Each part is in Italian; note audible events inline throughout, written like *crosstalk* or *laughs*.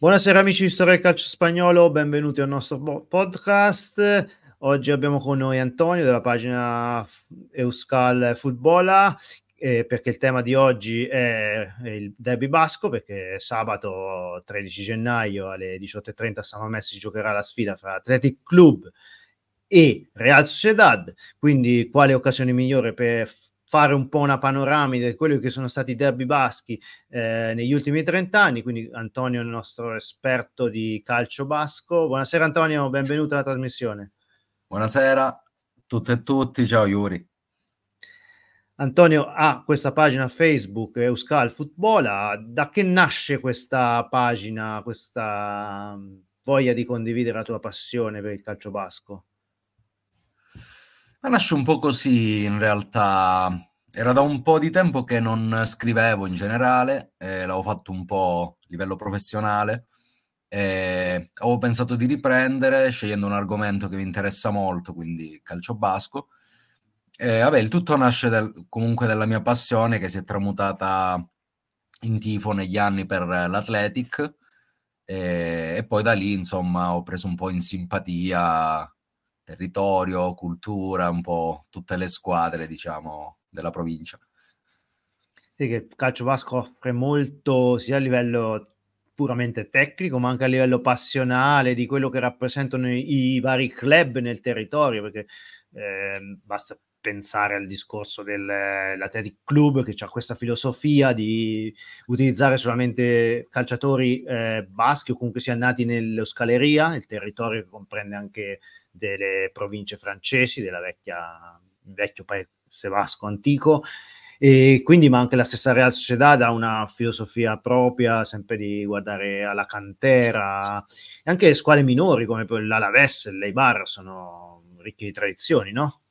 Buonasera amici di Storia del Calcio Spagnolo, benvenuti al nostro podcast. Oggi abbiamo con noi Antonio della pagina Euskal Futbola eh, perché il tema di oggi è il derby basco perché sabato 13 gennaio alle 18.30 a San Mamés si giocherà la sfida fra Athletic Club e Real Sociedad, quindi quale occasione migliore per fare un po' una panoramica di quelli che sono stati i derby baschi eh, negli ultimi 30 anni. Quindi Antonio è il nostro esperto di calcio basco. Buonasera Antonio, benvenuto alla trasmissione. Buonasera a tutte e tutti, ciao Iuri. Antonio ha questa pagina Facebook Euskal Football. Da che nasce questa pagina, questa mm, voglia di condividere la tua passione per il calcio basco? Ma nasce un po' così in realtà. Era da un po' di tempo che non scrivevo in generale, eh, l'avevo fatto un po' a livello professionale. E avevo pensato di riprendere scegliendo un argomento che mi interessa molto, quindi calcio basco. E, vabbè, il tutto nasce del, comunque dalla mia passione che si è tramutata in tifo negli anni per l'Athletic e, e poi da lì insomma ho preso un po' in simpatia territorio, cultura, un po' tutte le squadre, diciamo, della provincia. Sì, che il calcio basco offre molto sia a livello puramente tecnico, ma anche a livello passionale di quello che rappresentano i, i vari club nel territorio, perché eh, basta pensare al discorso dell'Athletic Club che ha questa filosofia di utilizzare solamente calciatori eh, baschi o comunque sia nati nello Scaleria, il territorio che comprende anche delle province francesi, della vecchia, vecchio paese vasco antico, e quindi ma anche la stessa Real Sociedad ha una filosofia propria, sempre di guardare alla cantera, e anche le squadre minori come l'Alaves e l'Eibar sono ricche di tradizioni, no?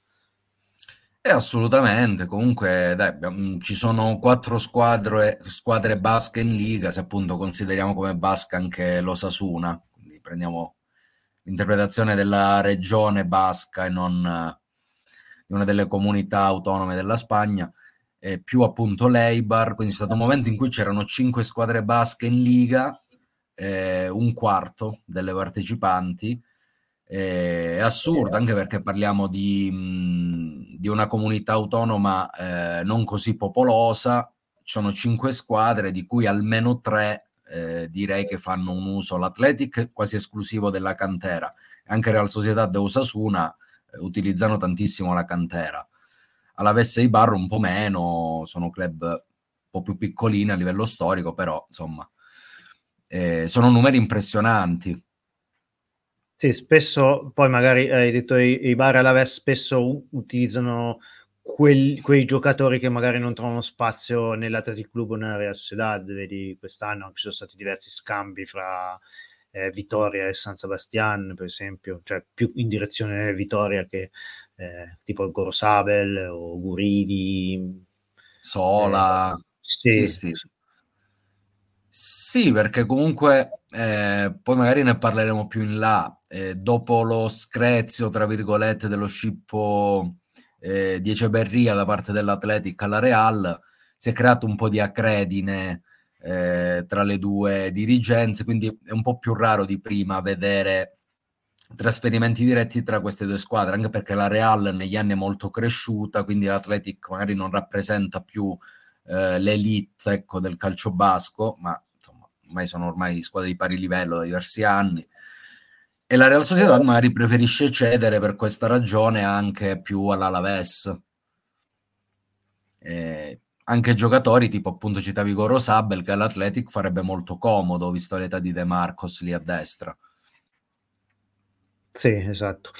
Eh, assolutamente, comunque dai, ci sono quattro squadre, squadre basche in Liga, se appunto consideriamo come basca anche l'Osasuna, quindi prendiamo l'interpretazione della regione basca e non di una delle comunità autonome della Spagna, eh, più appunto l'Eibar, quindi c'è stato un momento in cui c'erano cinque squadre basche in Liga, eh, un quarto delle partecipanti, eh, è assurdo anche perché parliamo di, mh, di una comunità autonoma eh, non così popolosa, ci sono cinque squadre di cui almeno tre eh, direi che fanno un uso l'Athletic quasi esclusivo della cantera, anche Real Sociedad e Osasuna eh, utilizzano tantissimo la cantera. Alla Vesse i Bar un po' meno, sono club un po' più piccolini a livello storico, però insomma eh, sono numeri impressionanti. Sì, spesso poi magari hai detto i, i bar alla Ves spesso utilizzano quel, quei giocatori che magari non trovano spazio nell'Athletic Club o nella Real Sociedad, vedi quest'anno ci sono stati diversi scambi fra eh, Vittoria e San Sebastian, per esempio, cioè più in direzione Vittoria che eh, tipo Gorosabel o Guridi. Sola. Eh, sì. sì, sì. Sì, perché comunque eh, poi magari ne parleremo più in là. Eh, dopo lo screzio, tra virgolette, dello scippo eh, di Eceberria da parte dell'Atletic alla Real, si è creato un po' di accredine eh, tra le due dirigenze, quindi è un po' più raro di prima vedere trasferimenti diretti tra queste due squadre, anche perché la Real negli anni è molto cresciuta, quindi l'Atletic magari non rappresenta più eh, l'elite ecco, del calcio basco, ma insomma, ormai sono ormai squadre di pari livello da diversi anni e la Real Sociedad magari preferisce cedere per questa ragione anche più all'Alaves. Eh, anche giocatori tipo appunto citavi Goro Sabel che all'Athletic farebbe molto comodo visto l'età di De Marcos lì a destra. Sì, esatto.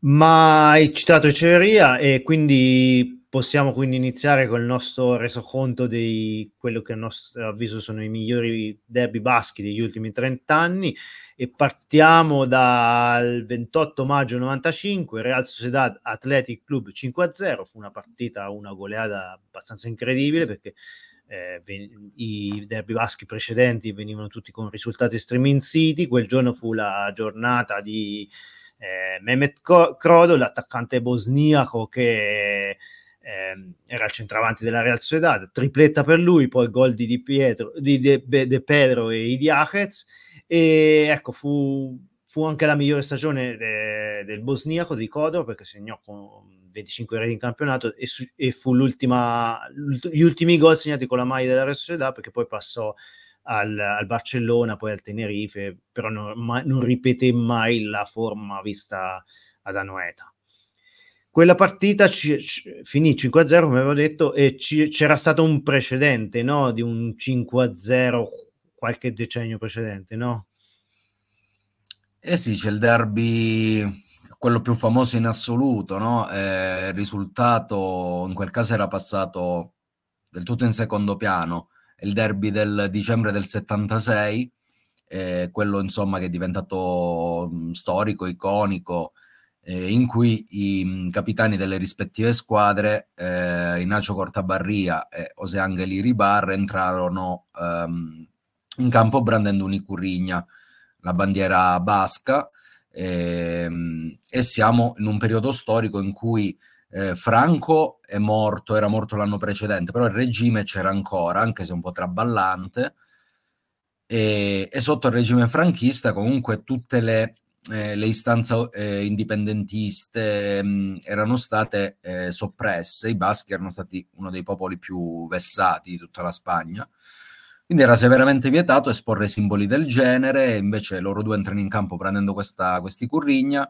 Ma hai citato Eceria e quindi possiamo quindi iniziare con il nostro resoconto di quello che a nostro avviso sono i migliori derby baschi degli ultimi 30 anni e partiamo dal 28 maggio 95, Real Sociedad Athletic Club 5-0, fu una partita, una goleada abbastanza incredibile perché eh, i derby baschi precedenti venivano tutti con risultati striminziti, quel giorno fu la giornata di eh, Mehmet Krodo, l'attaccante bosniaco che eh, era il centravanti della Real Sociedad, tripletta per lui, poi gol di Di Pietro, di De, De Pedro e Idiachez E ecco, fu, fu anche la migliore stagione de, del bosniaco di Kodor perché segnò con 25 reti in campionato e, su, e fu l'ultima, gli ultimi gol segnati con la maglia della Real Sociedad perché poi passò al, al, Barcellona, poi al Tenerife, però non, ma, non ripeté mai la forma vista ad Anoeta. Quella partita ci, ci, finì 5-0, come avevo detto, e ci, c'era stato un precedente no? di un 5-0 qualche decennio precedente, no? Eh sì, c'è il derby, quello più famoso in assoluto, no? Eh, il risultato in quel caso era passato del tutto in secondo piano, il derby del dicembre del 76, eh, quello insomma che è diventato mh, storico, iconico, eh, in cui i mh, capitani delle rispettive squadre, eh, Inacio Cortabarria e José Angeli Ribar, entrarono ehm, in campo brandendo un'icurrigna, la bandiera basca, ehm, e siamo in un periodo storico in cui eh, Franco è morto, era morto l'anno precedente, però il regime c'era ancora, anche se un po' traballante, e, e sotto il regime franchista comunque tutte le, eh, le istanze eh, indipendentiste mh, mm, erano state eh, soppresse, i baschi erano stati uno dei popoli più vessati di tutta la Spagna, quindi era severamente vietato esporre simboli del genere, invece loro due entrano in campo prendendo questa currigna.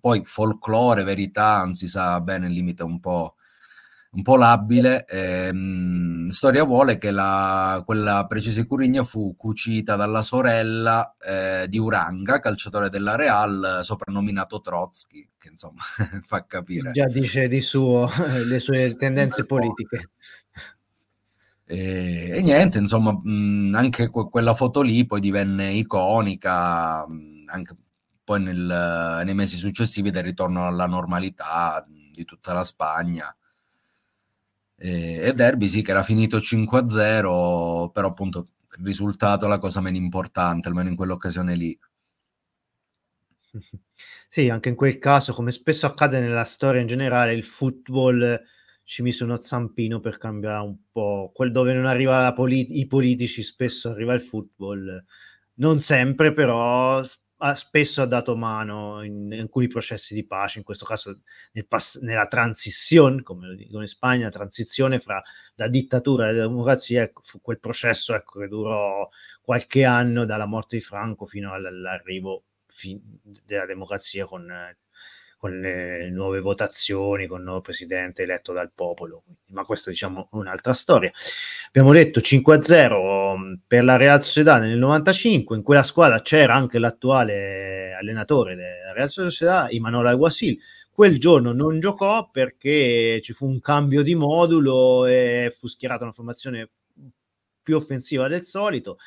Poi folklore, verità, non si sa bene il limite un po', un po labile. Ehm, storia vuole che la, quella precisa curigna fu cucita dalla sorella eh, di Uranga, calciatore della Real, soprannominato Trotsky, che insomma *laughs* fa capire. Già dice di suo le sue tendenze politiche. E, e, niente, insomma, mh, anche que- quella foto lì poi divenne iconica, mh, anche poi nel, nei mesi successivi del ritorno alla normalità di tutta la Spagna. E, e Derby sì che era finito 5-0, però appunto il risultato è la cosa meno importante, almeno in quell'occasione lì. *laughs* Sì, anche in quel caso, come spesso accade nella storia in generale, il football ci mise uno zampino per cambiare un po'. Quel dove non arriva polit- i politici, spesso arriva il football. Non sempre, però ha, spesso ha dato mano in, in, alcuni processi di pace, in questo caso nel pass- nella transizione, come lo dicono in Spagna, la transizione fra la dittatura e la democrazia, ecco, fu quel processo ecco, che durò qualche anno dalla morte di Franco fino all'arrivo fin- della democrazia con con le nuove votazioni, con il nuovo presidente eletto dal popolo. Ma questo diciamo è un'altra storia. Abbiamo detto 5-0 mm, per la Real Sociedad nel 95, in quella squadra c'era anche l'attuale allenatore della Real Sociedad, Imanol Alguacil. Quel giorno non giocò perché ci fu un cambio di modulo e fu schierata una formazione più offensiva del solito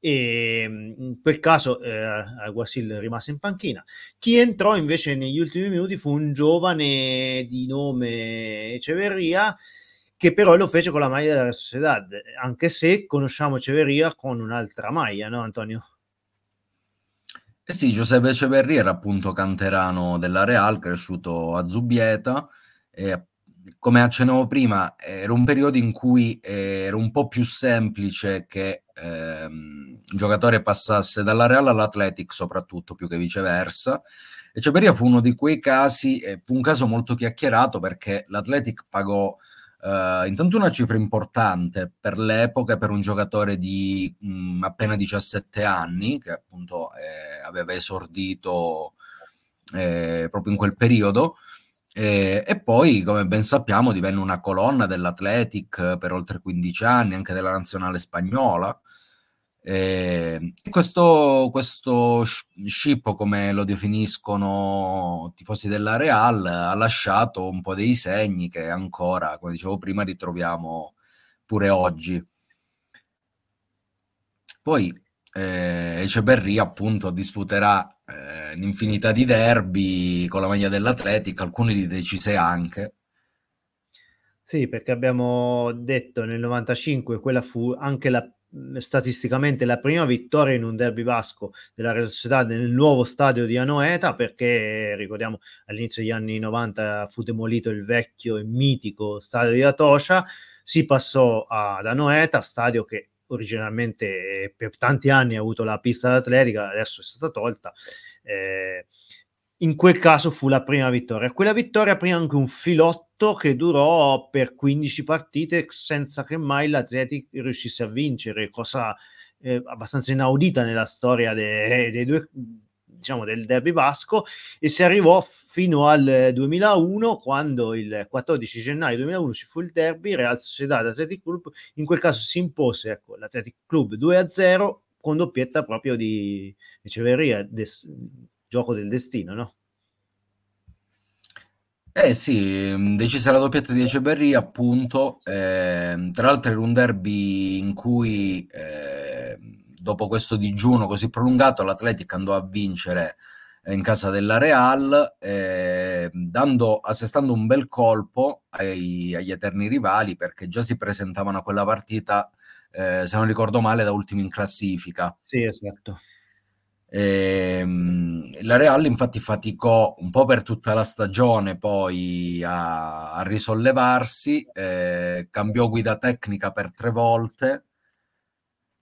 e mhmm, in quel caso eh, Alguacil rimase in panchina. Chi entrò invece negli ultimi minuti fu un giovane di nome Eceverria che però lo fece con la maglia della Sociedad, anche se conosciamo Eceverria con un'altra maglia, no Antonio? Eh sì, Giuseppe Eceverria era appunto canterano della Real, cresciuto a Zubieta e come accennavo prima, era un periodo in cui era un po' più semplice che ehm, giocatore passasse dalla Real all'Athletic, soprattutto più che viceversa. E Ceperia fu uno di quei casi, e fu un caso molto chiacchierato perché l'Athletic pagò eh, intanto una cifra importante per l'epoca per un giocatore di mh, appena 17 anni, che appunto eh, aveva esordito eh, proprio in quel periodo e, e, poi, come ben sappiamo, divenne una colonna dell'Athletic per oltre 15 anni, anche della nazionale spagnola. E questo, questo scippo, come lo definiscono tifosi della Real, ha lasciato un po' dei segni che ancora, come dicevo prima, ritroviamo pure oggi. Poi eh, Eceberri appunto disputerà eh, un'infinità di derby con la maglia dell'Atletic, alcuni li decise anche. Sì, perché abbiamo detto nel 95 quella fu anche la, statisticamente la prima vittoria in un derby vasco della Real Società nel nuovo stadio di Anoeta perché ricordiamo all'inizio degli anni 90 fu demolito il vecchio e mitico stadio di Atocha si passò ad Anoeta, stadio che originalmente per tanti anni ha avuto la pista atletica, adesso è stata tolta. Eh, in quel caso fu la prima vittoria. Quella vittoria aprì anche un filotto che durò per 15 partite senza che mai l'Atletic riuscisse a vincere, cosa eh, abbastanza inaudita nella storia dei, dei due diciamo del derby basco e si arrivò fino al 2001 quando il 14 gennaio 2001 ci fu il derby Real Sociedad Athletic Club in quel caso si impose ecco, l'Athletic Club 2 a 0 con doppietta proprio di Echeverria des- gioco del destino no? Eh sì, decise la doppietta di Echeverria appunto eh, tra l'altro era un derby in cui eh, dopo questo digiuno così prolungato, l'Atletic andò a vincere eh, in casa della Real, eh, dando, assestando un bel colpo ai, agli eterni rivali perché già si presentavano a quella partita, eh, se non ricordo male, da ultimi in classifica. Sì, esatto. Ehm, la Real infatti faticò un po' per tutta la stagione poi a, a risollevarsi, eh, cambiò guida tecnica per tre volte,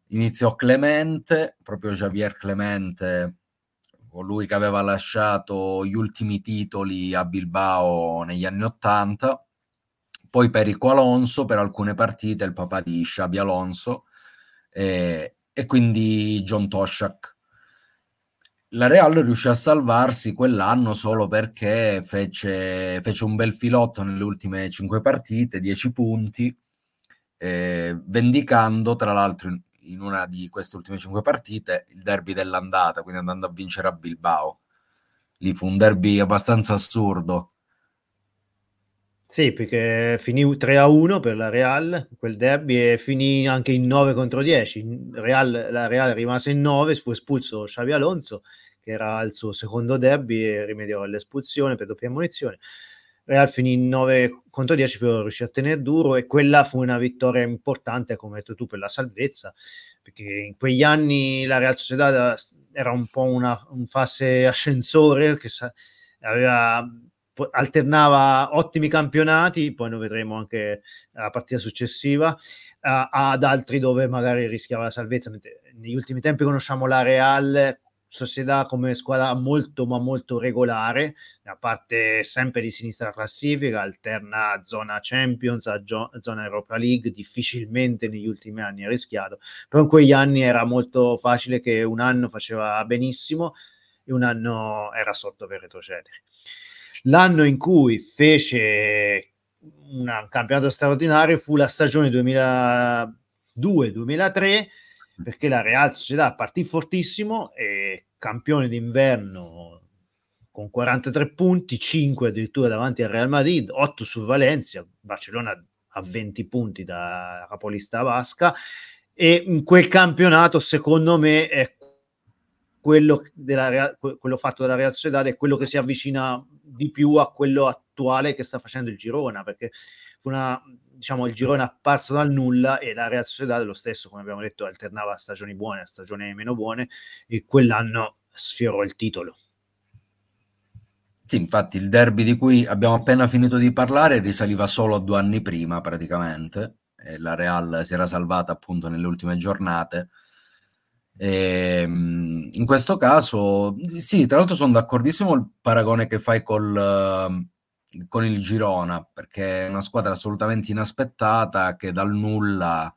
iniziò Clemente, proprio Javier Clemente, colui che aveva lasciato gli ultimi titoli a Bilbao negli anni Ottanta, poi Perico Alonso per alcune partite, il papà di Xabi Alonso, e, e quindi John Toshak. La Real riuscì a salvarsi quell'anno solo perché fece, fece un bel filotto nelle ultime cinque partite, 10 punti, eh, vendicando tra l'altro in una di queste ultime cinque partite il derby dell'andata, quindi andando a vincere a Bilbao. Lì fu un derby abbastanza assurdo. Sì, perché finì 3 a 1 per la Real, quel derby, e finì anche in 9 contro 10. Real, la Real rimase in 9, fu espulso Xavi Alonso, che era il suo secondo derby e rimediò all'espulsione per doppia munizione. Real finì in 9 contro 10 però riuscì a tenere duro e quella fu una vittoria importante come hai detto tu per la salvezza perché in quegli anni la Real Sociedad era un po' una un fase ascensore che sa- aveva alternava ottimi campionati, poi noi vedremo anche la partita successiva, uh, ad altri dove magari rischiava la salvezza. Negli ultimi tempi conosciamo la Real Società come squadra molto ma molto regolare, a parte sempre di sinistra classifica, alterna zona Champions a gio- zona Europa League, difficilmente negli ultimi anni ha rischiato, però in quegli anni era molto facile che un anno faceva benissimo e un anno era sotto per retrocedere. L'anno in cui fece un campionato straordinario fu la stagione 2002-2003 perché la Real Sociedad partì fortissimo e campione d'inverno con 43 punti, 5 addirittura davanti al Real Madrid, 8 su Valencia, Barcellona a 20 punti da capolista vasca. E in quel campionato secondo me è quello, della, quello fatto dalla Real Sociedad è quello che si avvicina di più a quello attuale che sta facendo il Girona perché una diciamo, il girone apparso dal nulla e la Real Sociedad lo stesso, come abbiamo detto, alternava stagioni buone a stagioni meno buone e quell'anno sfiorò il titolo. Sì, infatti il derby di cui abbiamo appena finito di parlare risaliva solo a due anni prima praticamente, la Real si era salvata appunto nelle ultime giornate. E, ehm, in questo caso, sì, tra l'altro sono d'accordissimo il paragone che fai col, con il Girona, perché è una squadra assolutamente inaspettata che dal nulla,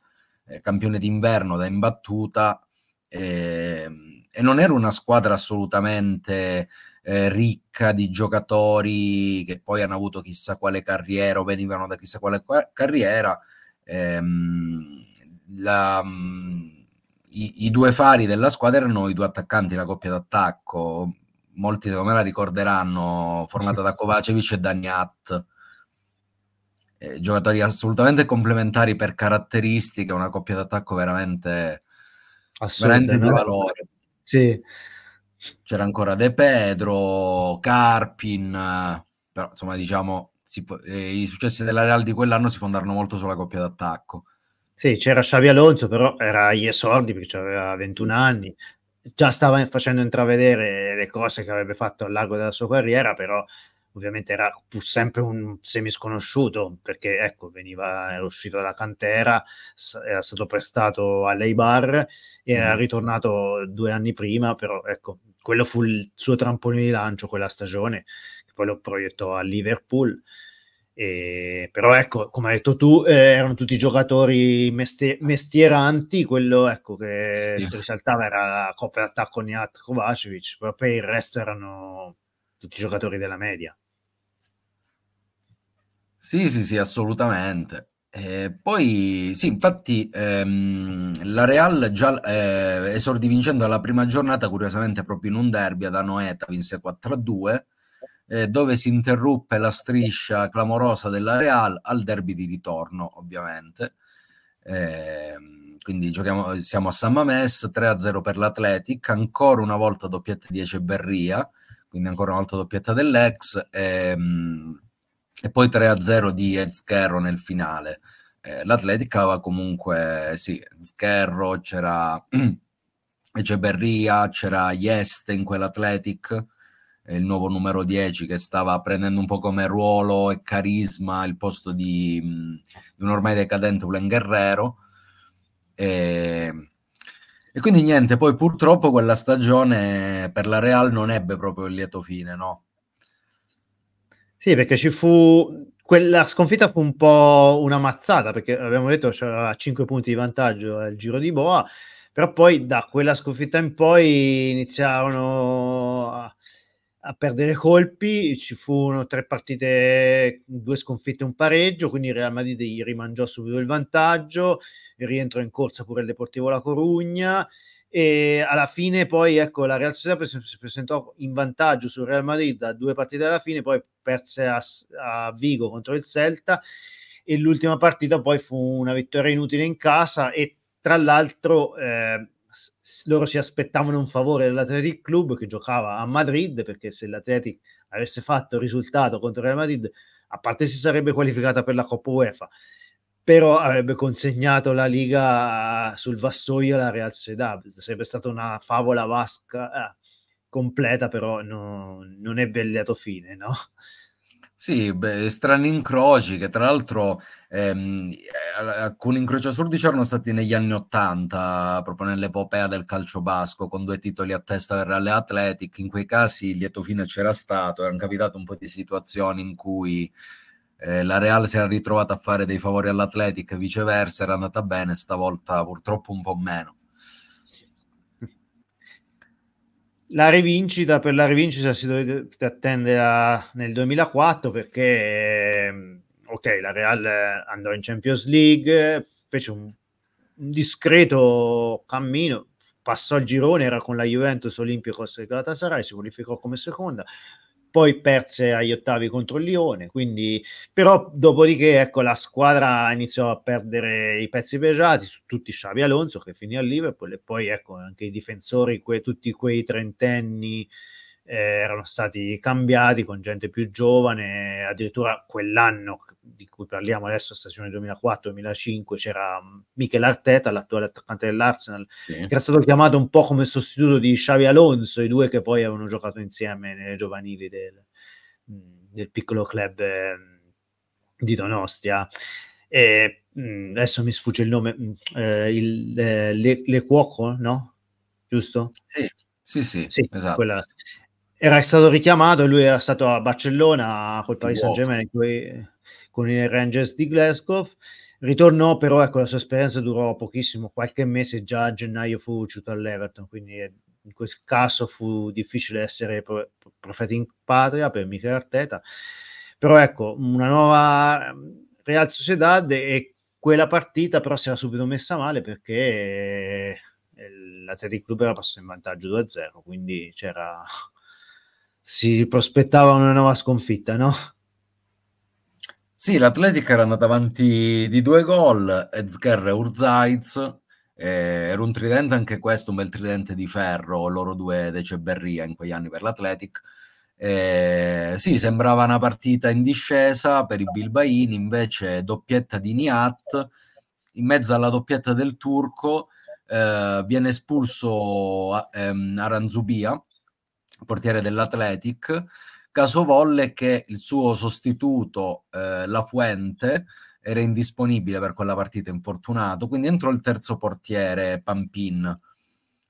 campione d'inverno da imbattuta, eh, e non era una squadra assolutamente eh, ricca di giocatori che poi hanno avuto chissà quale carriera o venivano da chissà quale carriera. Ehm, la, i, i, due fari della squadra erano i due attaccanti, la coppia d'attacco, molti secondo me la ricorderanno, formata da Kovacevic e Daniat. Eh, giocatori assolutamente complementari per caratteristiche, una coppia d'attacco veramente, veramente di valore. Sì. C'era ancora De Pedro, Carpin, però insomma diciamo si, eh, i successi della Real di quell'anno si fondarono molto sulla coppia d'attacco. Sì, c'era Xavi Alonso, però era agli esordi perché aveva 21 anni già stava facendo intravedere le cose che avrebbe fatto al largo della sua carriera, però ovviamente era pur sempre un semisconosciuto perché ecco veniva era uscito dalla cantera era stato prestato all'Eibar e era mm. ritornato due anni prima però ecco quello fu il suo trampolino di lancio quella stagione che poi lo proiettò a Liverpool e, però ecco, come hai detto tu, eh, erano tutti giocatori mesti- mestieranti, quello ecco, che sì. risaltava era la coppia d'attacco Niat Kovacevic, però poi il resto erano tutti giocatori della media. Sì, sì, sì, assolutamente. Eh, poi, sì, infatti, ehm, la Real già eh, esordì vincendo la prima giornata, curiosamente proprio in un derby ad Anoeta, vinse 4-2, eh, dove si interruppe la striscia clamorosa della Real al derby di ritorno, ovviamente. Eh, quindi giochiamo, siamo a San Mames, 3-0 per l'Atletic, ancora una volta doppietta di Eceberria, quindi ancora una volta doppietta dell'ex, ehm, e poi 3-0 di Ezcherro nel finale. Eh, L'Atletic aveva comunque, sì, Scherro, c'era *clears throat* Eceberria, c'era Ieste in quell'Atletic, il nuovo numero 10 che stava prendendo un po' come ruolo e carisma il posto di, di un ormai decadente Ulen Guerrero. E, e, quindi niente, poi purtroppo quella stagione per la Real non ebbe proprio il lieto fine, no? Sì, perché ci fu quella sconfitta fu un po' una mazzata perché abbiamo detto c'era 5 punti di vantaggio al giro di Boa, però poi da quella sconfitta in poi iniziarono a a perdere colpi, ci furono tre partite, due sconfitte e un pareggio, quindi il Real Madrid gli rimangiò subito il vantaggio, il rientro in corsa pure il Deportivo La Corugna e alla fine poi ecco la Real Sociedad si presentò in vantaggio sul Real Madrid da due partite alla fine, poi perse a, a Vigo contro il Celta e l'ultima partita poi fu una vittoria inutile in casa e tra l'altro eh, loro si aspettavano un favore dell'Athletic Club che giocava a Madrid perché se l'Athletic avesse fatto il risultato contro Real Madrid a parte si sarebbe qualificata per la Coppa UEFA però avrebbe consegnato la Liga sul vassoio alla Real Sociedad sarebbe stata una favola vasca eh, completa però no, non ebbe il lieto fine no? Sì, beh, strani incroci che tra l'altro ehm, eh, alcuni incroci assurdi c'erano stati negli anni Ottanta, proprio nell'epopea del calcio basco, con due titoli a testa per Real Athletic. In quei casi il lieto fine c'era stato, erano capitate un po' di situazioni in cui eh, la Real si era ritrovata a fare dei favori all'Athletic e viceversa, era andata bene, stavolta purtroppo un po' meno. La rivincita, per la rivincita si dovete attendere nel 2004 perché, ehm, ok, la Real andò in Champions League, fece un, un discreto cammino, passò il girone, era con la Juventus Olympiacos e Galatasaray, si qualificò come seconda, poi perse agli ottavi contro il Lione, quindi però dopodiché ecco la squadra iniziò a perdere i pezzi pesati su tutti Xavi Alonso che finì a Liverpool e poi ecco anche i difensori, que, tutti quei trentenni eh, erano stati cambiati con gente più giovane, addirittura quell'anno di cui parliamo adesso, stagione 2004-2005, c'era mm, Michel Arteta, l'attuale attaccante dell'Arsenal, sì. che era stato chiamato un po' come sostituto di Xavi Alonso, i due che poi avevano giocato insieme nelle giovanili del, mm, del piccolo club eh, di Donostia. E, mh, adesso mi sfugge il nome, eh, il, eh, le, le Cuoco, no? Giusto? Sì, sì, sì, sì esatto. Quella, era stato richiamato e lui era stato a Barcellona col Paris Saint Germain con i Rangers di Glasgow. Ritornò però ecco la sua esperienza durò pochissimo qualche mese già a gennaio fu uscito all'Everton quindi in quel caso fu difficile essere pro- profeti in patria per Michele Arteta. Però ecco una nuova Real Sociedad e quella partita però si era subito messa male perché l'Athletic Club era passato in vantaggio 2-0 quindi c'era si prospettava una nuova sconfitta, no? Sì, l'Atletica era andata avanti di due gol, Ezger e Urzaiz, eh, era un tridente anche questo, un bel tridente di ferro, loro due De Ceberria in quegli anni per l'Atletic. Eh, sì, sembrava una partita in discesa per i bilbaini, invece doppietta di Niat, in mezzo alla doppietta del turco eh, viene espulso ehm, Aranzubia, portiere dell'Athletic, Caso volle che il suo sostituto, eh, La Fuente, era indisponibile per quella partita, infortunato, quindi entrò il terzo portiere, Pampin.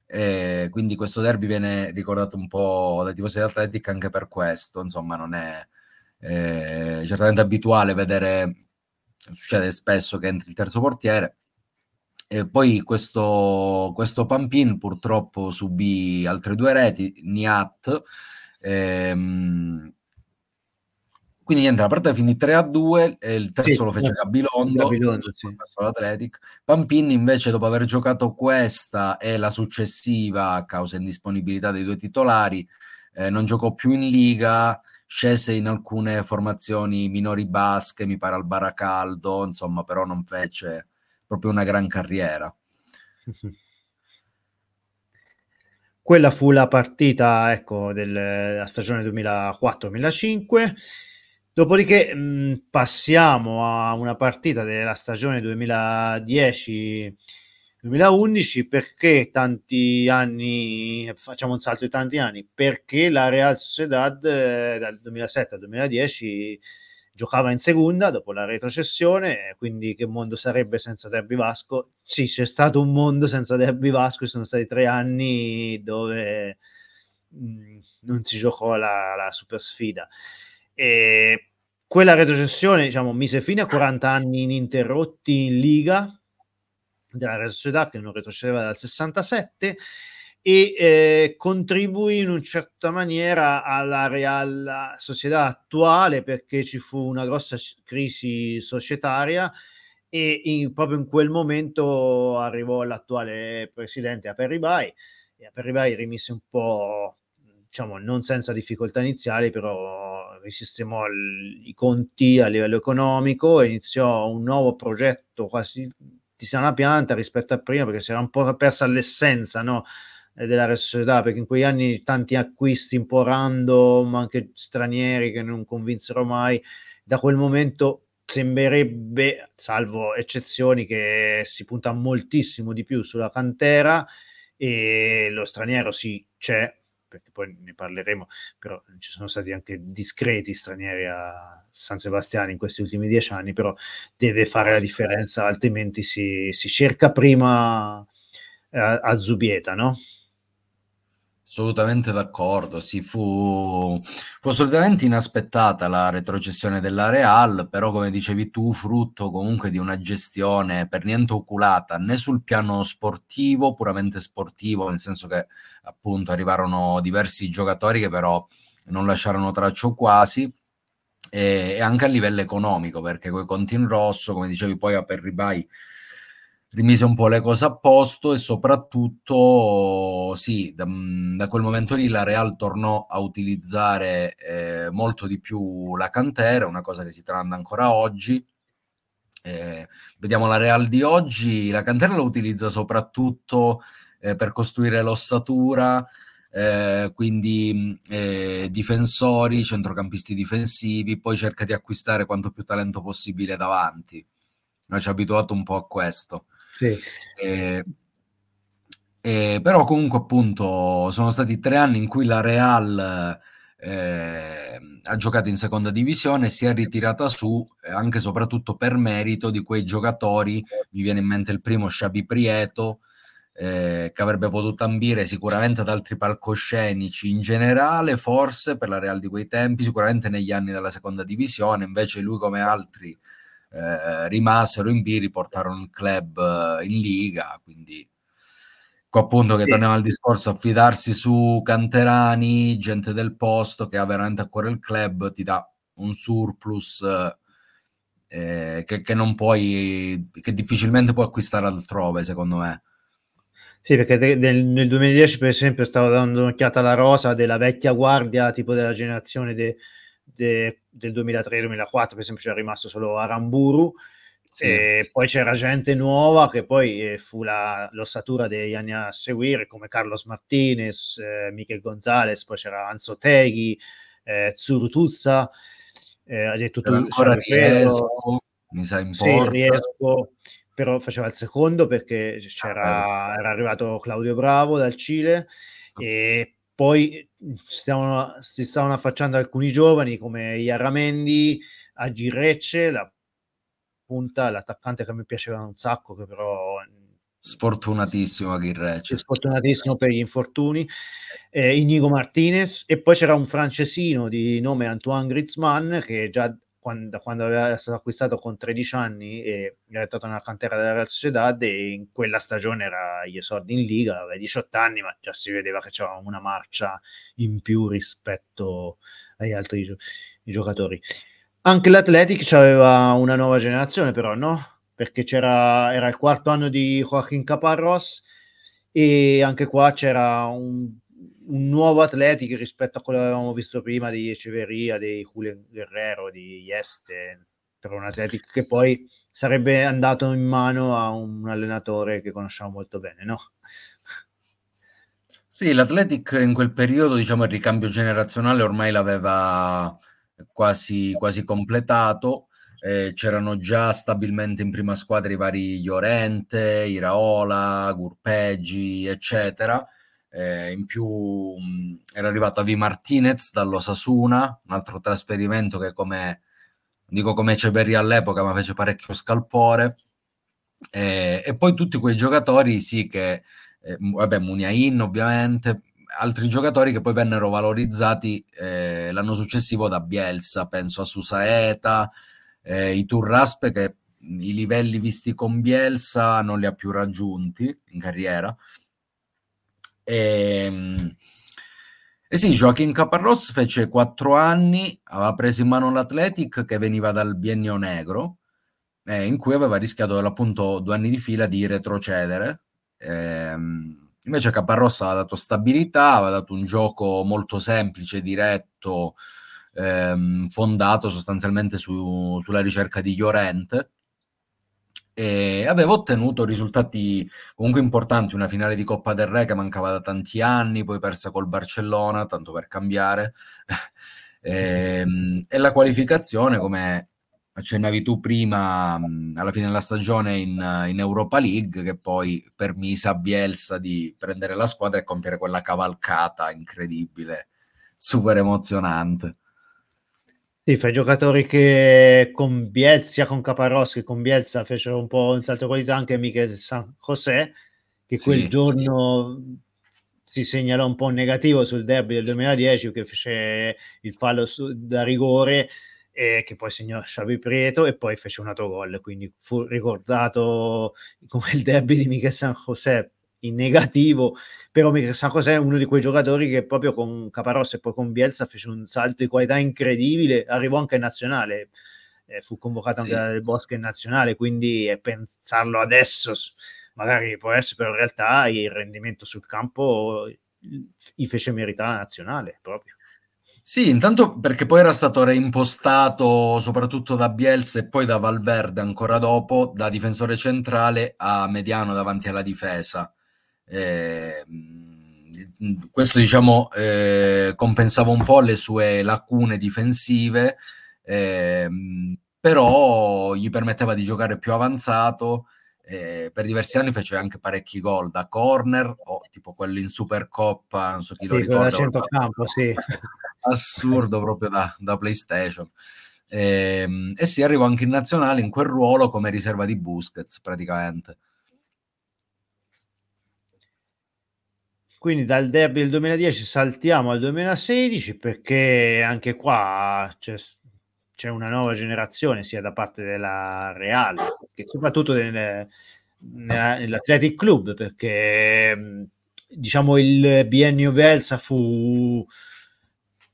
E quindi questo derby viene ricordato un po' dai tifosi dell'Atletic anche per questo, insomma non è eh, certamente abituale vedere, succede spesso che entri il terzo portiere, e poi questo, questo Pampin purtroppo subì altre due reti, Niat, ehm, quindi niente, la partita finì 3 a 2, e il terzo sì, lo fece Gabilondo, Gabilondo sì. l'Atletic. Pampin invece dopo aver giocato questa e la successiva a causa indisponibilità dei due titolari, eh, non giocò più in Liga, scese in alcune formazioni minori basche, mi pare al Baracaldo, insomma, però non fece proprio una gran carriera. *laughs* Quella fu la partita ecco, della stagione 2004-2005. Dopodiché mh, passiamo a una partita della stagione 2010 2011 perché tanti anni facciamo un salto di tanti anni perché la Real Sociedad eh, dal 2007 al 2010 giocava in seconda dopo la retrocessione, quindi che mondo sarebbe senza Derby Vasco? Sì, c'è stato un mondo senza Derby Vasco, sono stati tre anni dove mm, non si giocò la, la super sfida. E quella retrocessione, diciamo, mise fine a 40 anni ininterrotti in Liga della Real Sociedad che non retrocedeva dal 67 e eh, contribuì in una certa maniera alla Real Società attuale perché ci fu una grossa crisi societaria e in, proprio in quel momento arrivò l'attuale presidente Aperribai e Aperribai rimise un po' diciamo non senza difficoltà iniziali però risistemò il, i conti a livello economico e iniziò un nuovo progetto quasi di sana pianta rispetto a prima perché si era un po' persa l'essenza no? Della società perché in quegli anni tanti acquisti un po' random, anche stranieri che non convinsero mai, da quel momento sembrerebbe, salvo eccezioni, che si punta moltissimo di più sulla cantera e lo straniero sì c'è, perché poi ne parleremo, però ci sono stati anche discreti stranieri a San Sebastiano in questi ultimi dieci anni, però deve fare la differenza, altrimenti si, si cerca prima a, eh, a Zubieta, no? Assolutamente d'accordo, sì, fu, fu, assolutamente inaspettata la retrocessione della Real, però come dicevi tu, frutto comunque di una gestione per niente oculata né sul piano sportivo, puramente sportivo, nel senso che appunto arrivarono diversi giocatori che però non lasciarono traccio quasi, e, e anche a livello economico, perché coi conti in rosso, come dicevi poi a Perribai, rimise un po' le cose a posto e soprattutto sì, da, da quel momento lì la Real tornò a utilizzare eh, molto di più la cantera, una cosa che si tramanda ancora oggi. Eh, vediamo la Real di oggi, la cantera la utilizza soprattutto eh, per costruire l'ossatura, eh, quindi eh, difensori, centrocampisti difensivi, poi cerca di acquistare quanto più talento possibile davanti. Noi ci ha abituato un po' a questo. Sì. Eh, eh, però comunque appunto sono stati tre anni in cui la Real eh, ha giocato in seconda divisione e si è ritirata su eh, anche e soprattutto per merito di quei giocatori, mi viene in mente il primo Sciabi Prieto, eh, che avrebbe potuto ambire sicuramente ad altri palcoscenici in generale, forse per la Real di quei tempi, sicuramente negli anni della seconda divisione, invece lui come altri eh, rimasero in B, riportarono il club eh, in Liga, quindi appunto che sì. torniamo al discorso, affidarsi su canterani, gente del posto che ha veramente a cuore il club, ti dà un surplus eh, che, che, non puoi, che difficilmente puoi acquistare altrove, secondo me. Sì, perché de- de- nel 2010, per esempio, stavo dando un'occhiata alla rosa della vecchia guardia, tipo della generazione de- de- del 2003-2004, per esempio c'era rimasto solo Aramburu, sì. e poi c'era gente nuova che poi eh, fu la, l'ossatura degli anni a seguire, come Carlos Martinez, eh, Michel Gonzalez, poi c'era Anzo Teghi, eh, Zurutuzza, eh, ha detto tu, ancora Riesco, mi sa in sì, Riesco, però faceva il secondo perché c'era, ah, era arrivato Claudio Bravo dal Cile, e poi stavano, si stavano affacciando alcuni giovani come Iaramendi, Agirecce, la punta, l'attaccante che mi piaceva un sacco, che però sfortunatissimo Aguirre sfortunatissimo per gli infortuni eh, Inigo Martinez e poi c'era un francesino di nome Antoine Griezmann che già quando, quando aveva stato acquistato con 13 anni e era stato nella cantera della Real Sociedad e in quella stagione era gli esordi in Liga aveva 18 anni ma già si vedeva che c'era una marcia in più rispetto agli altri gio- giocatori anche l'Athletic aveva una nuova generazione però no? perché c'era, era il quarto anno di Joaquin Caparros e anche qua c'era un, un nuovo Athletic rispetto a quello che avevamo visto prima di Eceveria, di Julio Guerrero, di Este, per un Athletic che poi sarebbe andato in mano a un allenatore che conosciamo molto bene, no? Sì, l'Athletic in quel periodo, diciamo, il ricambio generazionale ormai l'aveva quasi, quasi completato eh, c'erano già stabilmente in prima squadra i vari Llorente, Iraola, Gurpeggi, eccetera. Eh, in più mh, era arrivato Avi Martinez dall'Osasuna, un altro trasferimento che come dico come Ceberri all'epoca, ma fece parecchio scalpore. Eh, e poi tutti quei giocatori, sì, che eh, vabbè, Muniain ovviamente, altri giocatori che poi vennero valorizzati eh, l'anno successivo da Bielsa, penso a Susaeta, eh, i Turraspe che i livelli visti con Bielsa non li ha più raggiunti in carriera. E, ehm, e sì, Joaquin Caparros fece quattro anni, aveva preso in mano l'Athletic che veniva dal biennio negro, eh, in cui aveva rischiato appunto due anni di fila di retrocedere. Eh, invece Caparros aveva dato stabilità, aveva dato un gioco molto semplice, diretto, ehm, fondato sostanzialmente su, sulla ricerca di Llorente e aveva ottenuto risultati comunque importanti, una finale di Coppa del Re che mancava da tanti anni, poi persa col Barcellona, tanto per cambiare, e, *laughs* ehm, e, la qualificazione, come accennavi tu prima, alla fine della stagione in, in, Europa League, che poi permise a Bielsa di prendere la squadra e compiere quella cavalcata incredibile, super emozionante. Sì, fra i giocatori che con Bielsa, sia con Caparroschi che con Bielsa fecero un po' un salto di qualità anche Michel San José, che sì. quel giorno si segnalò un po' negativo sul derby del 2010 che fece il fallo su, da rigore e che poi segnò Xavi Prieto e poi fece un altro gol quindi fu ricordato come il derby di Michel San José in negativo, però San José è uno di quei giocatori che proprio con Caparossa e poi con Bielsa fece un salto di qualità incredibile, arrivò anche in nazionale, eh, fu convocato sì. anche dal Bosco in nazionale, quindi eh, pensarlo adesso magari può essere, però in realtà il rendimento sul campo gli fece meritare la nazionale proprio. Sì, intanto perché poi era stato reimpostato soprattutto da Bielsa e poi da Valverde ancora dopo, da difensore centrale a mediano davanti alla difesa. Eh, questo diciamo eh, compensava un po' le sue lacune difensive, eh, però gli permetteva di giocare più avanzato. Eh, per diversi anni fece anche parecchi gol da corner o tipo quello in Supercoppa, non so chi sì, lo ricorda. Da centrocampo, sì. *laughs* Assurdo proprio da, da PlayStation. E, ehm, e si arrivò anche in nazionale in quel ruolo come riserva di Busquets praticamente. Quindi dal derby del 2010 saltiamo al 2016 perché anche qua c'è, c'è una nuova generazione sia da parte della Real che soprattutto nel, nell'Athletic Club perché diciamo il biennio Belsa fu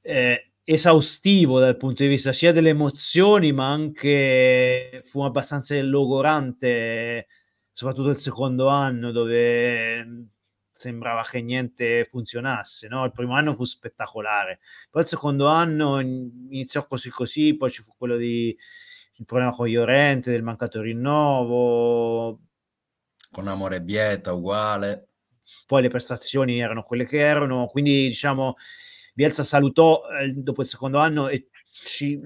eh, esaustivo dal punto di vista sia delle emozioni ma anche fu abbastanza logorante soprattutto il secondo anno dove sembrava che niente funzionasse. No? Il primo anno fu spettacolare, poi il secondo anno iniziò così così, poi ci fu quello di il problema con Iorente, del mancato rinnovo. Con Amore Bieta, uguale. Poi le prestazioni erano quelle che erano, quindi diciamo Bielsa salutò eh, dopo il secondo anno e ci,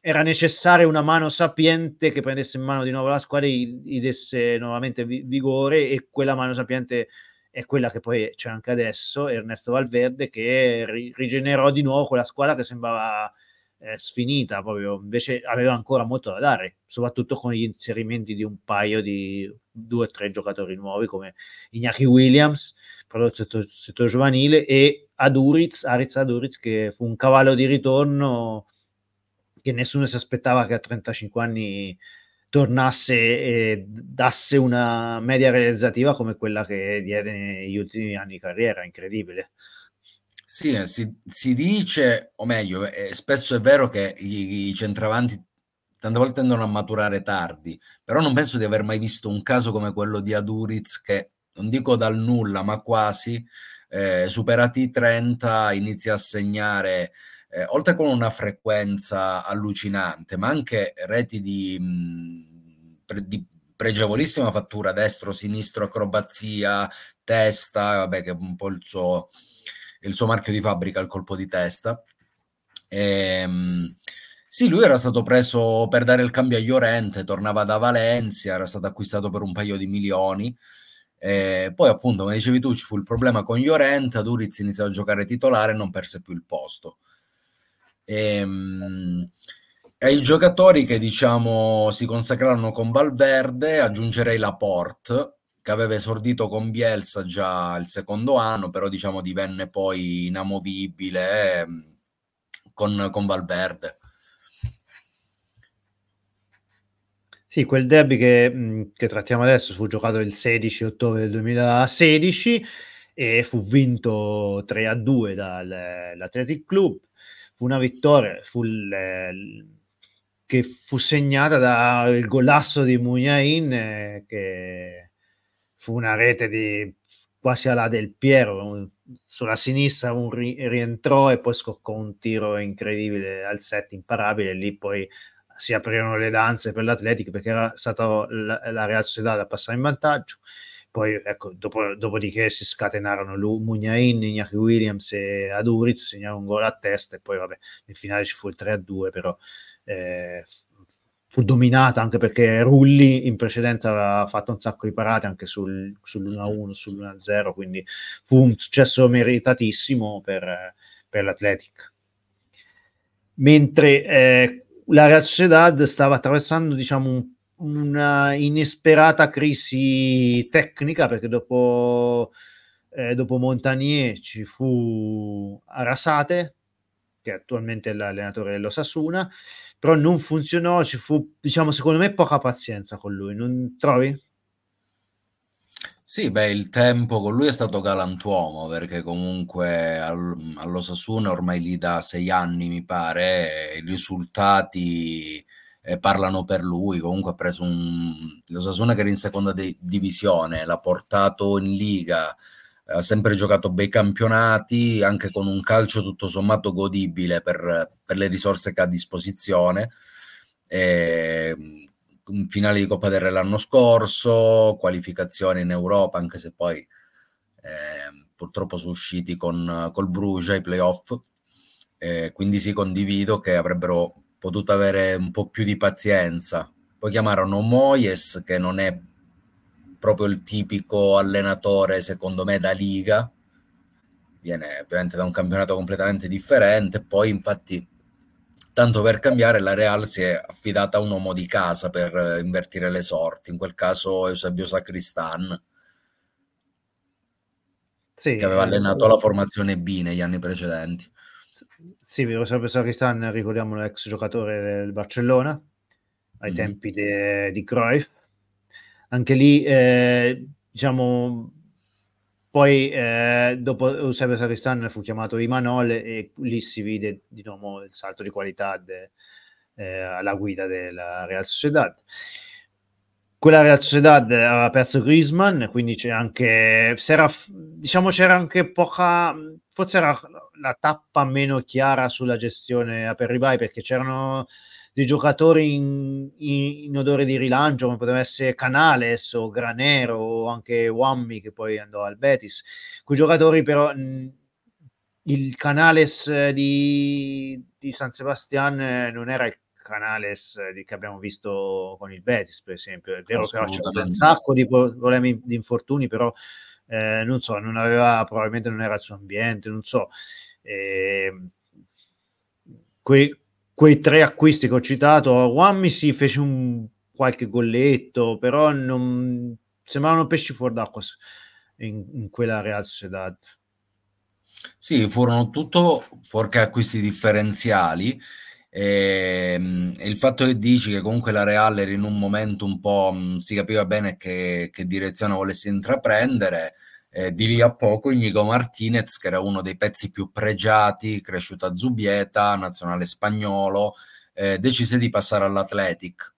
era necessaria una mano sapiente che prendesse in mano di nuovo la squadra e gli desse nuovamente vi- vigore e quella mano sapiente è quella che poi c'è anche adesso, Ernesto Valverde, che ri- rigenerò di nuovo quella squadra che sembrava eh, sfinita, proprio. Invece aveva ancora molto da dare, soprattutto con gli inserimenti di un paio di due o tre giocatori nuovi come Iñaki Williams, prodotto settore, settore giovanile, e Aduriz, Ariz Aduriz, che fu un cavallo di ritorno che nessuno si aspettava che a 35 anni tornasse e dasse una media realizzativa come quella che diede negli ultimi anni di carriera, incredibile. Sì, eh, si, si dice, o meglio, eh, spesso è vero che i, i centravanti tante volte tendono a maturare tardi, però non penso di aver mai visto un caso come quello di Aduriz che, non dico dal nulla, ma quasi, eh, superati i 30, inizia a segnare, eh, oltre con una frequenza allucinante, ma anche reti di, mh, pre, di pregevolissima fattura, destro, sinistro, acrobazia, testa, vabbè che è un po' il suo il suo marchio di fabbrica, il colpo di testa. E, ehm, sì, lui era stato preso per dare il cambio a Llorente, tornava da Valencia, era stato acquistato per un paio di milioni. E poi, appunto, come dicevi tu, ci fu il problema con Llorente, Duriz iniziò a giocare titolare e non perse più il posto. E, um, e i giocatori che diciamo si consacrarono con Valverde, aggiungerei Laporte, che aveva esordito con Bielsa già il secondo anno, però diciamo divenne poi inamovibile eh, con, con Valverde. Sì, quel derby che, che, trattiamo adesso fu giocato il 16 ottobre del 2016 e fu vinto 3 a 2 dall'Athletic Club. Fu una vittoria fu il, che fu segnata dal golasso di Mugnain eh, che fu una rete di quasi alla del Piero, sulla sinistra un ri- rientrò e poi scoccò un tiro incredibile al set, imparabile, lì poi si aprirono le danze per l'Atletic perché era stata la, la Real Sociedad a passare in vantaggio. Poi, ecco, dopo, dopodiché si scatenarono Mugnain, Iñaki Williams e Aduriz, segnarono un gol a testa e poi, vabbè, nel finale ci fu il 3-2, però eh, fu dominata anche perché Rulli in precedenza aveva fatto un sacco di parate anche sul, sull'1-1, sull'1-0, quindi fu un successo meritatissimo per, per l'Athletic. Mentre eh, la Real Sociedad stava attraversando diciamo un, una inesperata crisi tecnica perché dopo, eh, dopo Montagnier ci fu Arasate che attualmente è l'allenatore dello Sasuna però non funzionò, ci fu, diciamo, secondo me poca pazienza con lui, non trovi? Sì, beh, il tempo con lui è stato galantuomo perché comunque allo Sassuolo ormai lì da sei anni mi pare, i risultati eh, parlano per lui, comunque ha preso un... lo Sassuolo che era in seconda de- divisione, l'ha portato in Liga, ha sempre giocato bei campionati, anche con un calcio tutto sommato godibile per, per le risorse che ha a disposizione. E, finale di Coppa del Re l'anno scorso, qualificazione in Europa, anche se poi eh, purtroppo sono usciti con col Bruges ai playoff. Eh, quindi si condivido che avrebbero potuto avere un po' più di pazienza. Poi chiamarono Moyes, che non è proprio il tipico allenatore, secondo me, da liga. Viene ovviamente da un campionato completamente differente. Poi, infatti, tanto per cambiare, la Real si è affidata a un uomo di casa per invertire le sorti. In quel caso, Eusebio Sacristan, sì, che aveva allenato eh, la formazione B negli anni precedenti. Sì, Eusebio Sacristan, ricordiamolo, ex giocatore del Barcellona ai mm. tempi de, di Cruyff anche lì eh, diciamo poi eh, dopo Eusebio Saristan fu chiamato Imanol e lì si vide di nuovo il salto di qualità de, eh, alla guida della Real Sociedad quella Real Sociedad aveva perso Griezmann quindi c'è anche c'era, diciamo c'era anche poca forse era la tappa meno chiara sulla gestione a Perribai perché c'erano dei giocatori in, in, in, odore di rilancio, come poteva essere Canales o Granero o anche Wammi che poi andò al Betis. Quei giocatori però mh, il Canales di, di, San Sebastian eh, non era il Canales di, che abbiamo visto con il Betis, per esempio. È vero che c'è un sacco di problemi di infortuni, però eh, non so, non aveva, probabilmente non era il suo ambiente, non so. Eh, quei, quei, tre acquisti che ho citato, Wammy si fece un qualche golletto, però non sembravano pesci fuori d'acqua in, in quella Real Sociedad. Sì, furono tutto fuorché acquisti differenziali. E, ehm, e, il fatto che dici che comunque la Real era in un momento un po' mh, si capiva bene che, che direzione volesse intraprendere. Eh, di lì a poco Inigo Martinez, che era uno dei pezzi più pregiati, cresciuto a Zubieta, nazionale spagnolo, eh, decise di passare all'Athletic.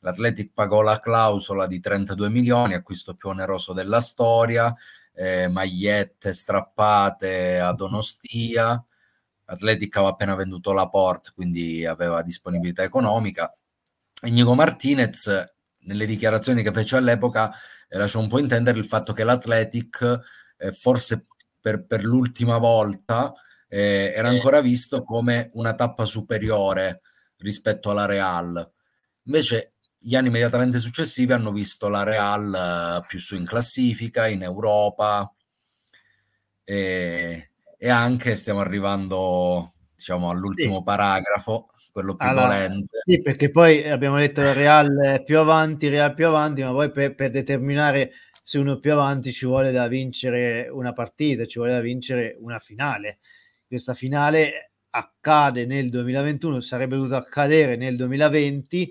L'Athletic pagò la clausola di 32 milioni, acquisto più oneroso della storia, eh, magliette strappate ad Onostia. Athletic aveva appena venduto la Port, quindi aveva disponibilità economica. Inigo Martinez, nelle dichiarazioni che fece all'epoca, eh, lasciò un po' intendere il fatto che l'Athletic, eh, forse per, per, l'ultima volta, eh, era ancora visto come una tappa superiore rispetto alla Real. Invece gli anni immediatamente successivi hanno visto la Real uh, più su in classifica, in Europa e, e anche stiamo arrivando diciamo all'ultimo sì. paragrafo, quello più allora, dolente. Sì, perché poi abbiamo detto Real più avanti, Real più avanti, ma poi per, per determinare se uno è più avanti ci vuole da vincere una partita, ci vuole da vincere una finale. Questa finale accade nel 2021, sarebbe dovuta accadere nel 2020 poi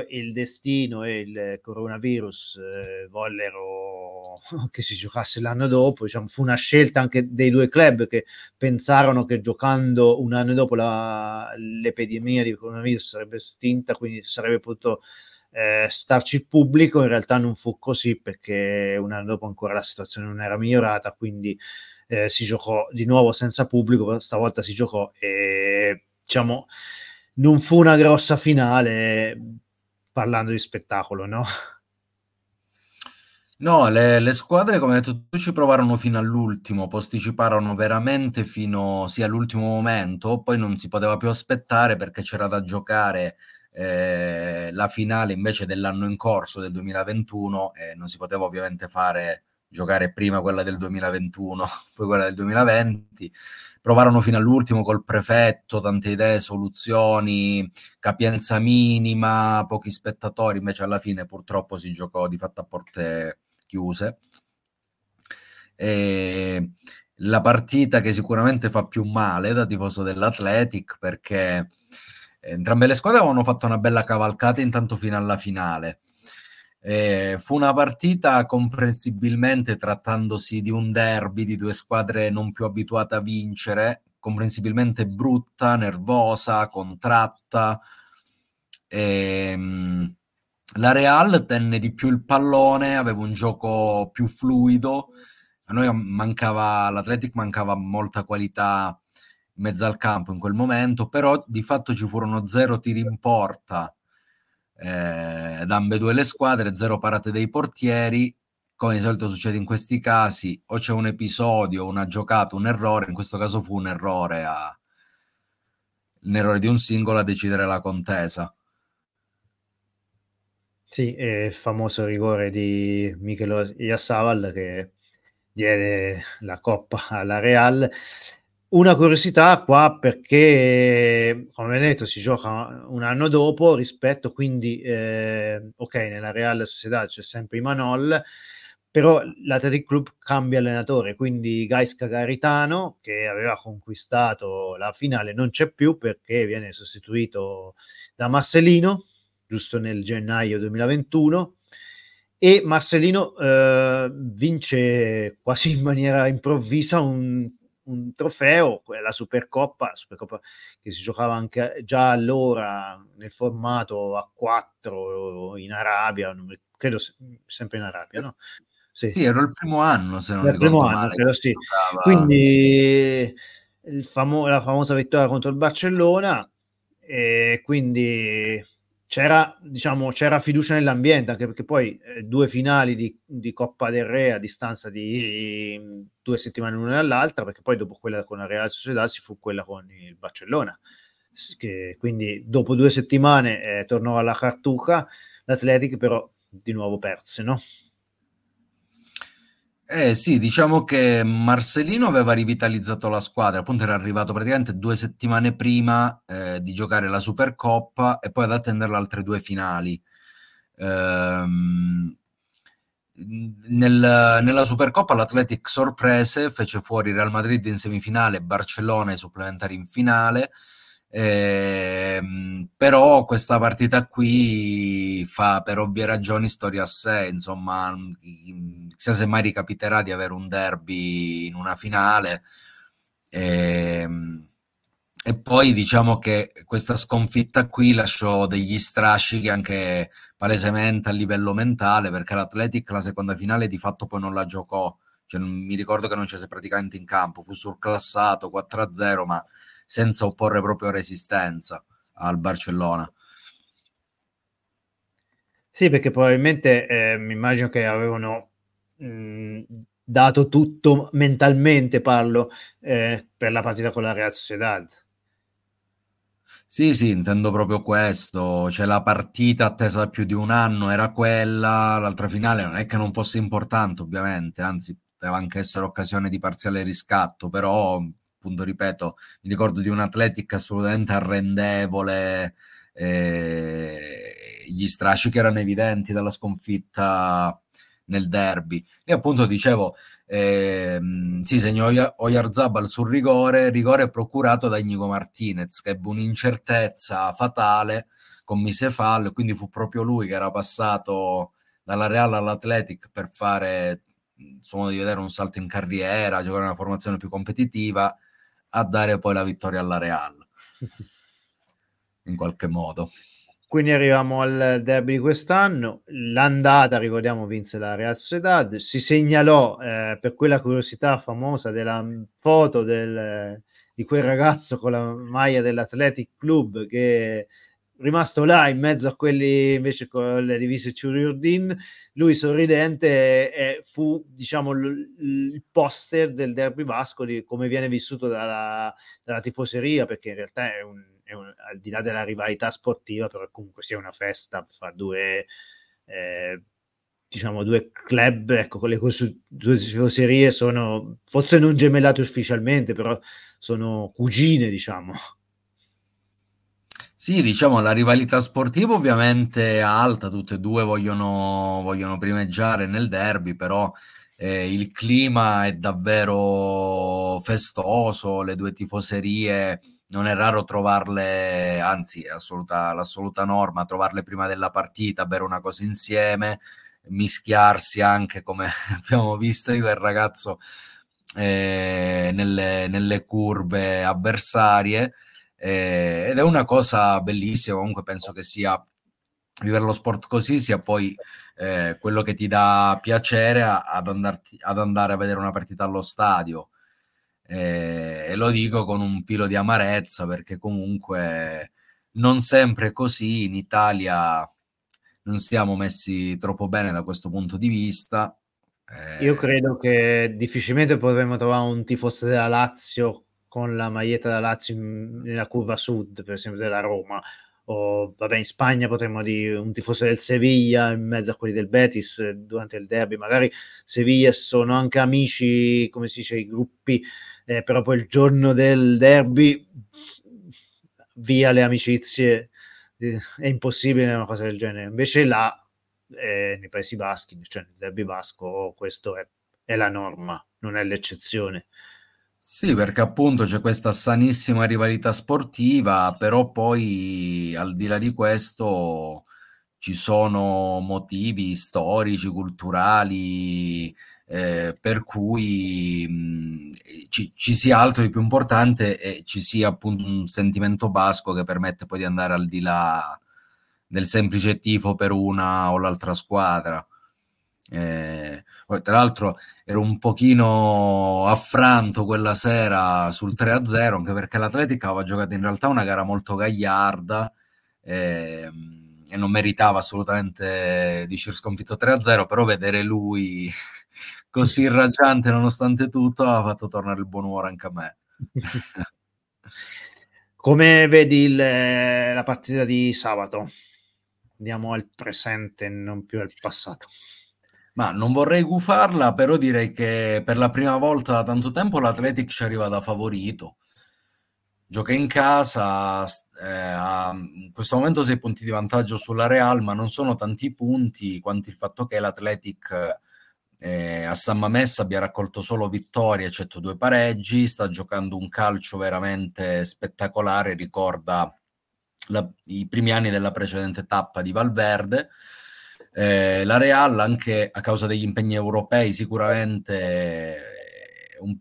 il destino e il coronavirus eh, vollero *laughs* che si giocasse l'anno dopo, diciamo, fu una scelta anche dei due club che pensarono che giocando un anno dopo la, l'epidemia di coronavirus sarebbe estinta, quindi sarebbe potuto eh, starci il pubblico, in realtà non fu così perché un anno dopo ancora la situazione non era migliorata, quindi eh, si giocò di nuovo senza pubblico, stavolta si giocò e diciamo non fu una grossa finale parlando di spettacolo, no? No, le, le, squadre, come hai detto ci provarono fino all'ultimo, posticiparono veramente fino sì, all'ultimo momento, poi non si poteva più aspettare perché c'era da giocare eh, la finale invece dell'anno in corso del 2021 e non si poteva ovviamente fare giocare prima quella del 2021, *laughs* poi quella del 2020 provarono fino all'ultimo col prefetto, tante idee, soluzioni, capienza minima, pochi spettatori, invece alla fine purtroppo si giocò di fatto a porte chiuse. E la partita che sicuramente fa più male da tifoso dell'Athletic perché entrambe le squadre avevano fatto una bella cavalcata intanto fino alla finale eh, fu una partita comprensibilmente trattandosi di un derby di due squadre non più abituate a vincere, comprensibilmente brutta, nervosa, contratta. Ehm, la Real tenne di più il pallone, aveva un gioco più fluido. A noi mancava, l'Atletic mancava molta qualità in mezzo al campo in quel momento, però di fatto ci furono zero tiri in porta eh, da ambedue le squadre, zero parate dei portieri. Come di solito succede in questi casi, o c'è un episodio, una giocata, un errore. In questo caso fu un errore, a, un errore di un singolo a decidere la contesa. Sì, è il famoso rigore di Michelo Iassaval che diede la coppa alla Real una curiosità qua perché, come detto, si gioca un anno dopo rispetto, quindi, eh, ok, nella Real Sociedad c'è sempre Imanol, però l'Athletic Club cambia allenatore, quindi Gaisca Garitano, che aveva conquistato la finale, non c'è più perché viene sostituito da Marcelino, giusto nel gennaio 2021, e Marcelino eh, vince quasi in maniera improvvisa un un trofeo, la Supercoppa, Supercoppa che si giocava anche già allora nel formato a 4 in Arabia, credo sempre in Arabia, no? Sì, sì era il primo anno, se non il primo anno, credo sì. Quindi famo- la famosa vittoria contro il Barcellona e quindi c'era, diciamo, c'era fiducia nell'ambiente, anche perché poi eh, due finali di, di, Coppa del Re a distanza di eh, due settimane l'una dall'altra, perché poi dopo quella con la Real Sociedad si fu quella con il Barcellona. Che, quindi dopo due settimane eh, tornò alla Cartuca, l'Atletic però di nuovo perse, no? Eh sì, diciamo che Marcelino aveva rivitalizzato la squadra, appunto era arrivato praticamente due settimane prima eh, di giocare la Supercoppa e poi ad attenderla altre due finali. Ehm, nel, nella Supercoppa l'Athletic sorprese, fece fuori Real Madrid in semifinale, Barcellona ai supplementari in finale eh, però questa partita qui fa per ovvie ragioni storia a sé, insomma, chissà se mai ricapiterà di avere un derby in una finale. Eh, e poi diciamo che questa sconfitta qui lasciò degli strascichi anche palesemente a livello mentale, perché l'Atletic la seconda finale di fatto poi non la giocò. Cioè, mi ricordo che non c'è praticamente in campo, fu surclassato 4-0, ma senza opporre proprio resistenza al Barcellona. Sì, perché probabilmente eh, mi immagino che avevano mh, dato tutto mentalmente, parlo, eh, per la partita con la Real Sociedad. Sì, sì, intendo proprio questo. Cioè, la partita attesa da più di un anno era quella, l'altra finale non è che non fosse importante, ovviamente, anzi, poteva anche essere occasione di parziale riscatto, però appunto ripeto, mi ricordo di un Athletic assolutamente arrendevole, eh, gli strascichi erano evidenti dalla sconfitta nel derby. E appunto dicevo, eh, si segnò Oyarzabal sul rigore, rigore procurato da Inigo Martinez, che ebbe un'incertezza fatale, commise fallo, quindi fu proprio lui che era passato dalla Real all'Athletic per fare, insomma, di vedere un salto in carriera, giocare una formazione più competitiva a dare poi la vittoria alla Real *laughs* in qualche modo. Quindi arriviamo al derby di quest'anno. L'andata, ricordiamo, vinse la Real Sociedad. Si segnalò eh, per quella curiosità famosa della foto del, di quel ragazzo con la maglia dell'Athletic Club che rimasto là in mezzo a quelli invece con le divise Ciuriurdin, lui sorridente e fu diciamo il poster del derby vasco di come viene vissuto dalla, dalla tifoseria perché in realtà è un, è un, al di là della rivalità sportiva però comunque sia una festa fra due eh, diciamo due club ecco con le due tifoserie sono forse non gemellate ufficialmente però sono cugine diciamo sì, diciamo la rivalità sportiva ovviamente è alta, tutte e due vogliono, vogliono primeggiare nel derby, però eh, il clima è davvero festoso, le due tifoserie non è raro trovarle, anzi è assoluta, l'assoluta norma, trovarle prima della partita, bere una cosa insieme, mischiarsi anche come *laughs* abbiamo visto di quel ragazzo eh, nelle, nelle curve avversarie eh, ed è una cosa bellissima, comunque penso che sia vivere lo sport così sia poi eh, quello che ti dà piacere ad, andarti, ad, andare a vedere una partita allo stadio. Eh, e lo dico con un filo di amarezza perché comunque non sempre è così. In Italia non stiamo messi troppo bene da questo punto di vista. Io credo che difficilmente potremmo trovare un tifoso della Lazio con la maglietta da Lazio in, nella curva sud, per esempio della Roma, o vabbè in Spagna potremmo dire un tifoso del Sevilla in mezzo a quelli del Betis durante il derby, magari Sevilla sono anche amici, come si dice, i gruppi, eh, però poi il giorno del derby via le amicizie eh, è impossibile una cosa del genere, invece là eh, nei paesi baschi, cioè nel derby basco questo è, è la norma, non è l'eccezione. Sì, perché appunto c'è questa sanissima rivalità sportiva, però poi al di là di questo ci sono motivi storici, culturali, eh, per cui mh, ci, ci, sia altro di più importante e ci sia appunto un sentimento basco che permette poi di andare al di là del semplice tifo per una o l'altra squadra. Eh, tra l'altro ero un pochino affranto quella sera sul 3-0, anche perché l'Atletica aveva giocato in realtà una gara molto gagliarda eh, e non meritava assolutamente di uscire sconfitto 3-0, però vedere lui *laughs* così raggiante nonostante tutto ha fatto tornare il buon umore anche a me. *laughs* Come vedi il, la partita di sabato? Andiamo al presente, non più al passato. Ma non vorrei gufarla, però direi che per la prima volta da tanto tempo l'Athletic ci arriva da favorito. Gioca in casa, eh, ha in questo momento 6 punti di vantaggio sulla Real, ma non sono tanti punti quanto il fatto che l'Athletic eh, a San Mamés abbia raccolto solo vittorie, eccetto due pareggi, sta giocando un calcio veramente spettacolare, ricorda la, i primi anni della precedente tappa di Valverde eh, la Real, anche a causa degli impegni europei, sicuramente un,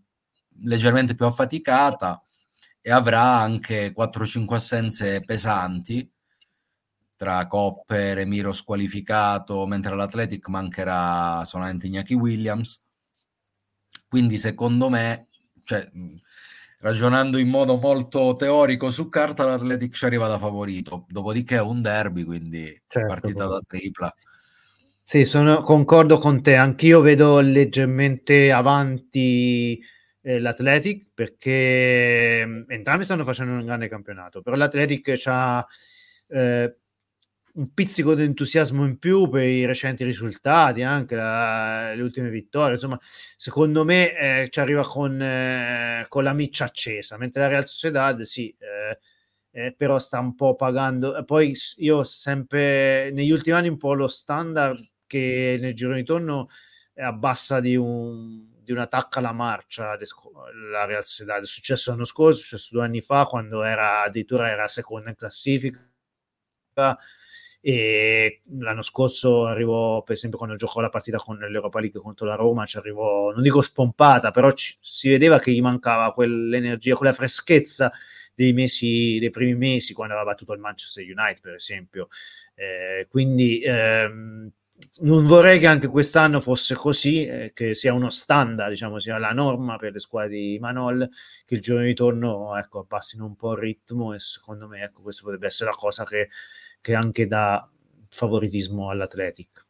leggermente più affaticata e avrà anche 4-5 assenze pesanti tra Coppe, Remiro squalificato, mentre l'Athletic mancherà solamente Iñaki Williams. Quindi secondo me, cioè, ragionando in modo molto teorico su carta, l'Athletic ci arriva da favorito. Dopodiché è un derby, quindi certo, partita da tripla. Sì, sono, concordo con te, anch'io vedo leggermente avanti eh, l'Athletic perché mm, entrambi stanno facendo un grande campionato, però l'Athletic ha eh, un pizzico di entusiasmo in più per i recenti risultati, anche la, le ultime vittorie, insomma, secondo me eh, ci arriva con, eh, con, la miccia accesa, mentre la Real Sociedad sì, eh, eh, però sta un po' pagando. Poi io sempre negli ultimi anni un po' lo standard che nel giro di torno abbassa di, un, di una tacca alla marcia la Real Sociedad. È successo l'anno scorso, è successo due anni fa quando era addirittura era seconda in classifica e l'anno scorso arrivò per esempio quando giocò la partita con l'Europa League contro la Roma ci arrivò non dico spompata però ci, si vedeva che gli mancava quell'energia quella freschezza dei mesi dei primi mesi quando aveva battuto il Manchester United per esempio eh, quindi ehm, non vorrei che anche quest'anno fosse così, eh, che sia uno standard, diciamo, sia la norma per le squadre di Manol, che il giorno di ritorno ecco, abbassino un po' il ritmo e secondo me ecco, questa potrebbe essere la cosa che, che anche dà favoritismo all'Athletic.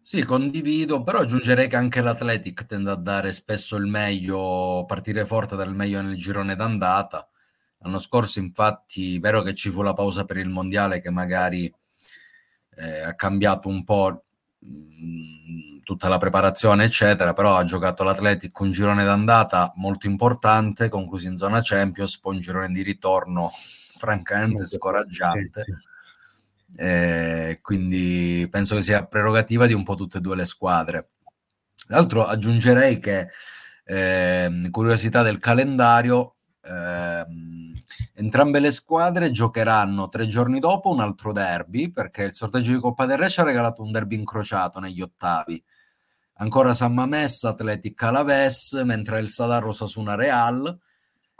Sì, condivido, però aggiungerei che anche l'Athletic tende a dare spesso il meglio, partire forte dal meglio nel girone d'andata. L'anno scorso, infatti, vero che ci fu la pausa per il mondiale che magari eh, ha cambiato un po' mh, mm, tutta la preparazione, eccetera, però ha giocato l'Atletic un girone d'andata molto importante, concluso in zona Champions, poi un girone di ritorno *laughs* francamente scoraggiante. Eh, quindi penso che sia prerogativa di un po' tutte e due le squadre. Tra l'altro aggiungerei che eh, curiosità del calendario, eh, Entrambe le squadre giocheranno tre giorni dopo un altro derby perché il sorteggio di Coppa del Re ci ha regalato un derby incrociato negli ottavi. Ancora San Mamés, Atletic Alaves, mentre il Sadar Rosasuna Real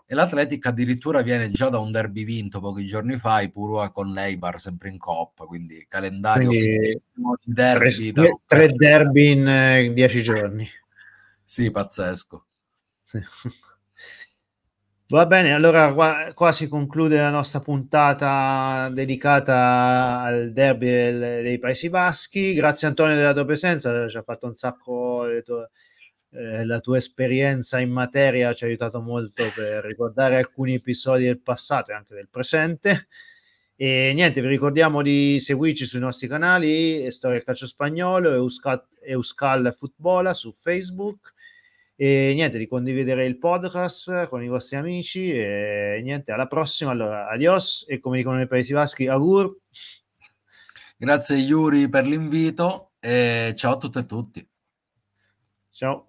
e l'Atletic addirittura viene già da un derby vinto pochi giorni fa, i Purua con l'Eibar sempre in Coppa, quindi calendario quindi derby tre, tre derby in eh, dieci giorni. Sì, pazzesco. Sì. Va bene, allora qua, si conclude la nostra puntata dedicata al derby dei Paesi Baschi. Grazie Antonio della tua presenza, ci ha fatto un sacco tue, eh, la tua esperienza in materia, ci ha aiutato molto per ricordare alcuni episodi del passato e anche del presente. E niente, vi ricordiamo di seguirci sui nostri canali Storia Calcio Spagnolo, Euskal, Euskal Futbola su Facebook e niente, di condividere il podcast con i vostri amici. E niente, alla prossima. Allora, adios e come dicono nei Paesi Baschi, agur. Grazie Yuri per l'invito e ciao a tutte e tutti. Ciao.